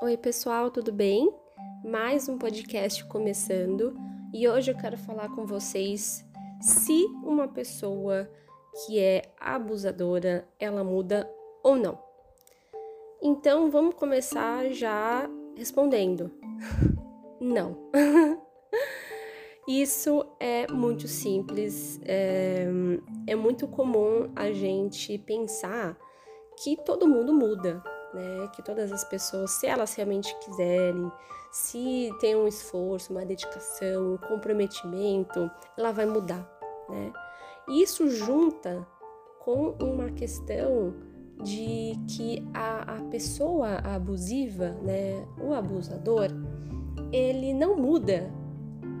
Oi, pessoal, tudo bem? Mais um podcast começando e hoje eu quero falar com vocês se uma pessoa que é abusadora ela muda ou não. Então vamos começar já respondendo: não. Isso é muito simples, é, é muito comum a gente pensar que todo mundo muda, né? Que todas as pessoas, se elas realmente quiserem, se tem um esforço, uma dedicação, um comprometimento, ela vai mudar, né? E isso junta com uma questão de que a, a pessoa abusiva, né, o abusador, ele não muda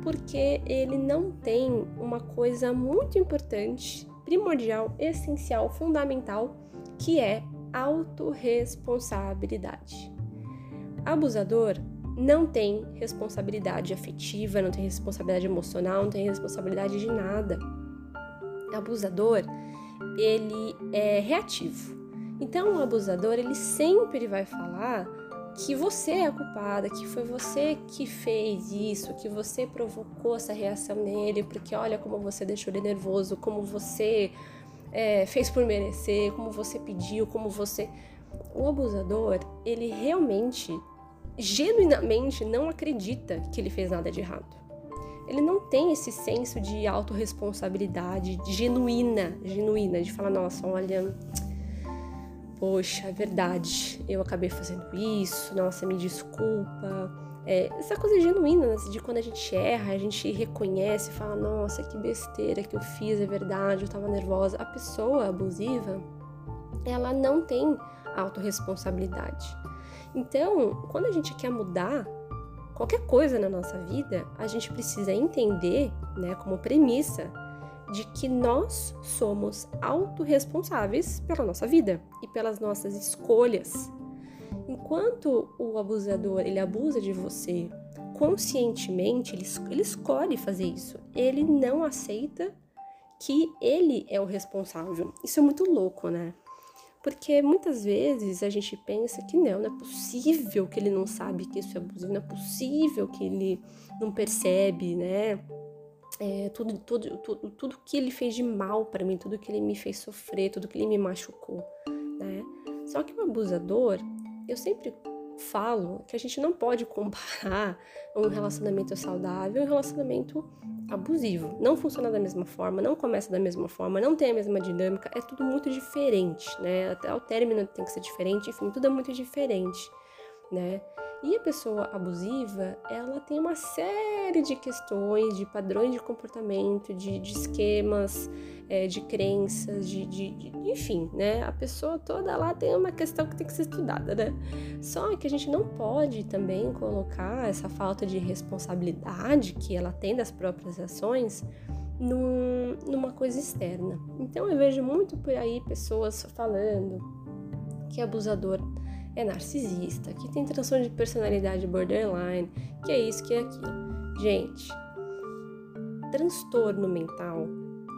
porque ele não tem uma coisa muito importante, primordial, essencial, fundamental, que é autorresponsabilidade. Abusador não tem responsabilidade afetiva, não tem responsabilidade emocional, não tem responsabilidade de nada. Abusador, ele é reativo. Então, o abusador, ele sempre vai falar que você é a culpada, que foi você que fez isso, que você provocou essa reação nele, porque olha como você deixou ele nervoso, como você é, fez por merecer, como você pediu, como você. O abusador, ele realmente, genuinamente, não acredita que ele fez nada de errado. Ele não tem esse senso de autorresponsabilidade genuína, genuína, de falar, nossa, olha, poxa, é verdade, eu acabei fazendo isso, nossa, me desculpa é, essa coisa genuína, né? de quando a gente erra, a gente reconhece, fala, nossa, que besteira que eu fiz, é verdade, eu tava nervosa. A pessoa abusiva, ela não tem autorresponsabilidade. Então, quando a gente quer mudar qualquer coisa na nossa vida, a gente precisa entender, né, como premissa, de que nós somos autorresponsáveis pela nossa vida e pelas nossas escolhas. Enquanto o abusador ele abusa de você conscientemente, ele, ele escolhe fazer isso. Ele não aceita que ele é o responsável. Isso é muito louco, né? Porque muitas vezes a gente pensa que não, não é possível que ele não sabe que isso é abusivo, não é possível que ele não percebe, né? É, tudo, tudo, tudo, tudo que ele fez de mal para mim, tudo que ele me fez sofrer, tudo que ele me machucou, né? Só que o abusador, eu sempre falo que a gente não pode comparar um relacionamento saudável e um relacionamento abusivo. Não funciona da mesma forma, não começa da mesma forma, não tem a mesma dinâmica, é tudo muito diferente, né? Até o término tem que ser diferente, enfim, tudo é muito diferente, né? E a pessoa abusiva, ela tem uma série de questões, de padrões de comportamento, de, de esquemas, é, de crenças, de, de, de, enfim, né? A pessoa toda lá tem uma questão que tem que ser estudada, né? Só que a gente não pode também colocar essa falta de responsabilidade que ela tem das próprias ações num, numa coisa externa. Então eu vejo muito por aí pessoas falando que abusador é narcisista, que tem transtorno de personalidade borderline, que é isso, que é aquilo. Gente, transtorno mental,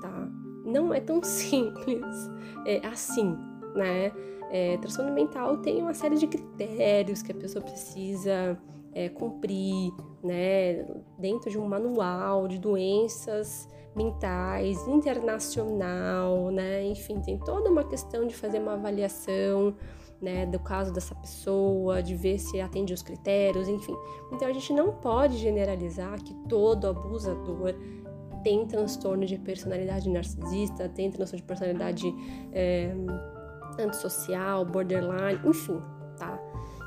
tá? Não é tão simples é, assim, né? É, transtorno mental tem uma série de critérios que a pessoa precisa é, cumprir, né? Dentro de um manual de doenças mentais internacional, né? Enfim, tem toda uma questão de fazer uma avaliação né, do caso dessa pessoa, de ver se atende os critérios, enfim. Então a gente não pode generalizar que todo abusador tem transtorno de personalidade narcisista, tem transtorno de personalidade é, antissocial, borderline, enfim, tá?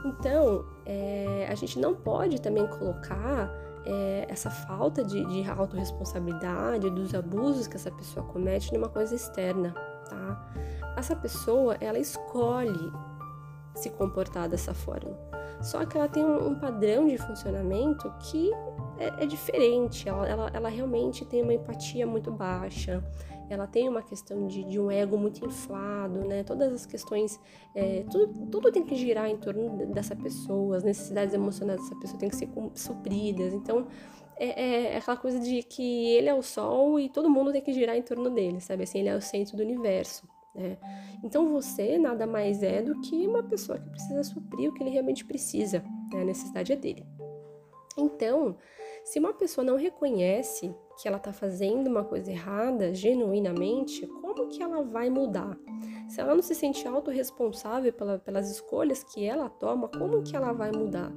Então é, a gente não pode também colocar é, essa falta de, de autorresponsabilidade, dos abusos que essa pessoa comete numa coisa externa, tá? Essa pessoa, ela escolhe se comportar dessa forma. Só que ela tem um, padrão de funcionamento que é, é diferente, ela, ela, ela, realmente tem uma empatia muito baixa, ela tem uma questão de, de um ego muito inflado, né? Todas as questões, é, tudo, tudo tem que girar em torno dessa pessoa, as necessidades emocionais dessa pessoa têm que ser supridas. Então, é, é, é, aquela coisa de que ele é o sol e todo mundo tem que girar em torno dele, sabe? Assim, ele é o centro do universo. Né? Então você nada mais é do que uma pessoa que precisa suprir o que ele realmente precisa. né? a necessidade é dele. Então, se uma pessoa não reconhece que ela está fazendo uma coisa errada genuinamente, como que ela vai mudar? Se ela não se sente autorresponsável pela, pelas escolhas que ela toma, como que ela vai mudar?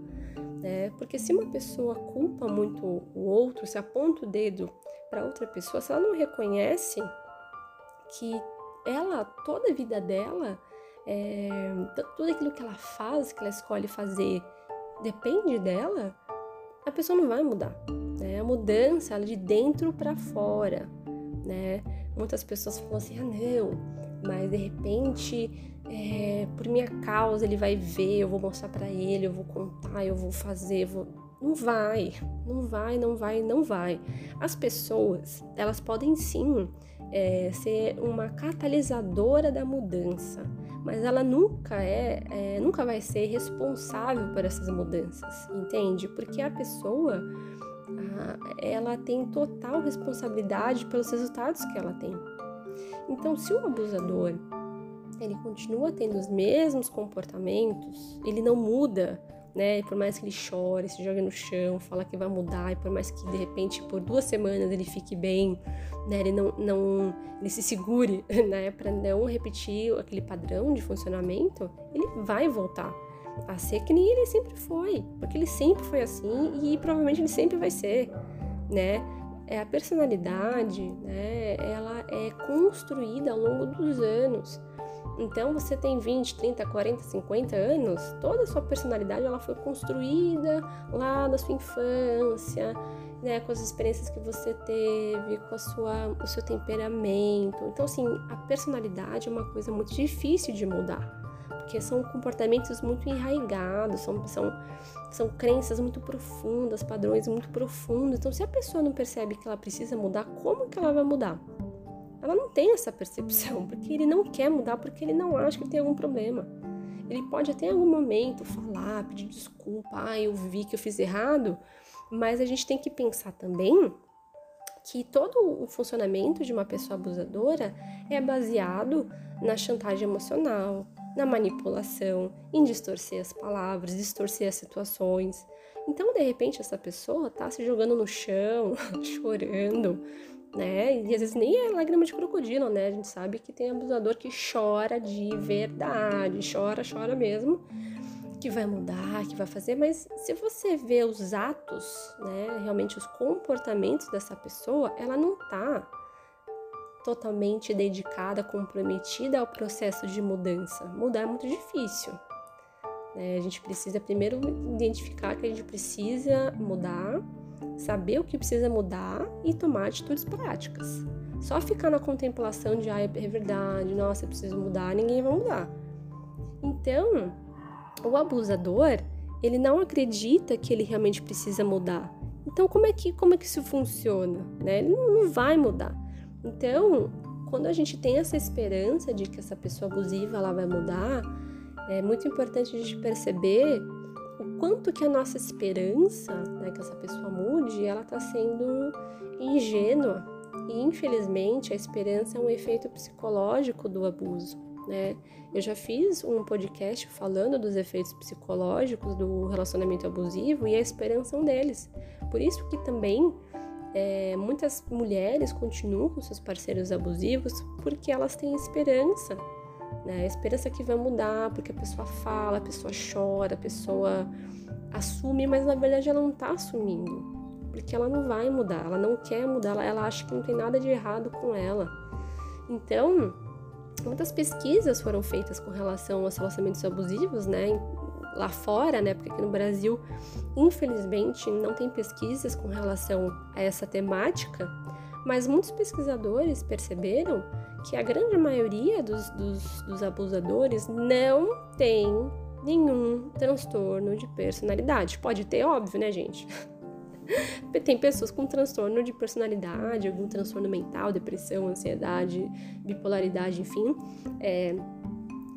Né? Porque se uma pessoa culpa muito o outro, se aponta o dedo para outra pessoa, se ela não reconhece que ela, toda a vida dela, é, tudo aquilo que ela faz, que ela escolhe fazer, depende dela, a pessoa não vai mudar. Né? A mudança ela é de dentro para fora. Né? Muitas pessoas falam assim: ah, não, mas de repente, é, por minha causa, ele vai ver, eu vou mostrar para ele, eu vou contar, eu vou fazer, eu vou. Não vai, não vai, não vai, não vai. As pessoas, elas podem sim é, ser uma catalisadora da mudança, mas ela nunca é, é, nunca vai ser responsável por essas mudanças, entende? Porque a pessoa ela tem total responsabilidade pelos resultados que ela tem. Então, se o abusador ele continua tendo os mesmos comportamentos, ele não muda, né? Por mais que ele chore, se jogue no chão, fala que vai mudar, e por mais que de repente por duas semanas ele fique bem, né? Ele não, não ele se segure, né? Para não repetir aquele padrão de funcionamento, ele vai voltar a ser que nem ele sempre foi, porque ele sempre foi assim e provavelmente ele sempre vai ser, né? É a personalidade, né? Ela é construída ao longo dos anos. Então você tem 20, 30, 40, 50 anos, toda a sua personalidade ela foi construída lá na sua infância, né, com as experiências que você teve, com a sua, o seu temperamento. Então assim, a personalidade é uma coisa muito difícil de mudar porque são comportamentos muito enraigados, são, são, são crenças muito profundas, padrões muito profundos. Então, se a pessoa não percebe que ela precisa mudar, como que ela vai mudar? Ela não tem essa percepção, porque ele não quer mudar, porque ele não acha que tem algum problema. Ele pode até em algum momento falar, pedir desculpa, ah, eu vi que eu fiz errado, mas a gente tem que pensar também que todo o funcionamento de uma pessoa abusadora é baseado na chantagem emocional, na manipulação, em distorcer as palavras, distorcer as situações. Então, de repente, essa pessoa tá se jogando no chão, chorando, né? E às vezes nem é lágrima de crocodilo, né? A gente sabe que tem abusador que chora de verdade, chora, chora mesmo, que vai mudar, que vai fazer, mas se você vê os atos, né, realmente os comportamentos dessa pessoa, ela não tá totalmente dedicada, comprometida ao processo de mudança. Mudar é muito difícil. Né? A gente precisa primeiro identificar que a gente precisa mudar, saber o que precisa mudar e tomar atitudes práticas. Só ficar na contemplação de, ah, é verdade, nossa, eu preciso mudar, ninguém vai mudar. Então, o abusador, ele não acredita que ele realmente precisa mudar. Então, como é que, como é que isso funciona? Né? Ele não, não vai mudar. Então, quando a gente tem essa esperança de que essa pessoa abusiva ela vai mudar, é muito importante a gente perceber quanto que a nossa esperança, né, que essa pessoa mude, ela está sendo ingênua. E infelizmente a esperança é um efeito psicológico do abuso. Né? Eu já fiz um podcast falando dos efeitos psicológicos do relacionamento abusivo e a esperança é um deles. Por isso que também é, muitas mulheres continuam com seus parceiros abusivos porque elas têm esperança, né? A esperança que vai mudar, porque a pessoa fala, a pessoa chora, a pessoa assume, mas na verdade ela não está assumindo, porque ela não vai mudar, ela não quer mudar, ela, ela acha que não tem nada de errado com ela. Então, muitas pesquisas foram feitas com relação aos relacionamentos abusivos, né? lá fora, né? Porque aqui no Brasil, infelizmente, não tem pesquisas com relação a essa temática, mas muitos pesquisadores perceberam que a grande maioria dos, dos, dos abusadores não tem nenhum transtorno de personalidade. Pode ter, óbvio, né, gente? Tem pessoas com transtorno de personalidade, algum transtorno mental, depressão, ansiedade, bipolaridade, enfim. É,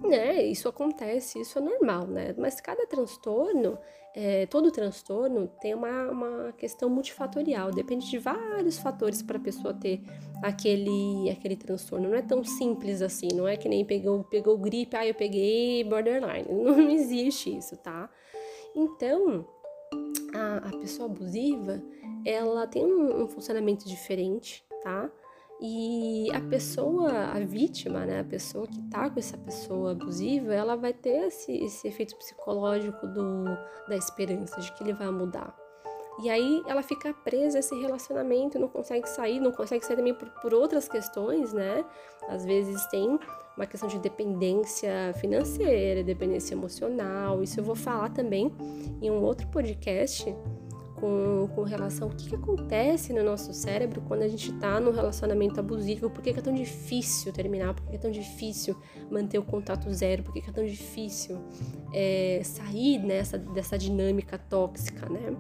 né, isso acontece, isso é normal, né? Mas cada transtorno, é, todo transtorno tem uma, uma questão multifatorial, depende de vários fatores para a pessoa ter aquele, aquele transtorno. Não é tão simples assim, não é que nem pegou, pegou gripe, ah, eu peguei borderline. Não, existe isso, tá? Então, a, a pessoa abusiva, ela tem um, um funcionamento diferente, tá? E a pessoa, a vítima, né, a pessoa que tá com essa pessoa abusiva, ela vai ter esse, esse efeito psicológico do, da esperança de que ele vai mudar. E aí ela fica presa a esse relacionamento, não consegue sair, não consegue sair também por, por outras questões, né? Às vezes tem uma questão de dependência financeira, dependência emocional. Isso eu vou falar também em um outro podcast com, com relação ao que, que acontece no nosso cérebro quando a gente está num relacionamento abusivo, por que, que, é tão difícil terminar, por que, que, é tão difícil manter o contato zero, por que, que é tão difícil é, sair nessa, dessa dinâmica tóxica, né?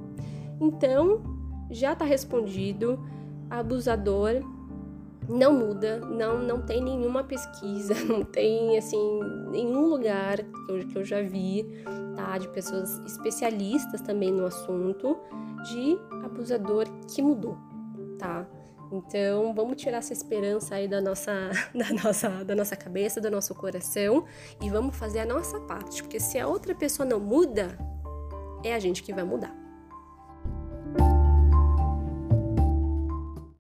Então, já está respondido. Abusador não muda, não, não tem nenhuma pesquisa, não tem assim nenhum lugar que eu, que eu já vi, tá, de pessoas especialistas também no assunto de abusador que mudou, tá? Então, vamos tirar essa esperança aí da nossa, da nossa, da nossa cabeça, do nosso coração e vamos fazer a nossa parte, porque se a outra pessoa não muda, é a gente que vai mudar.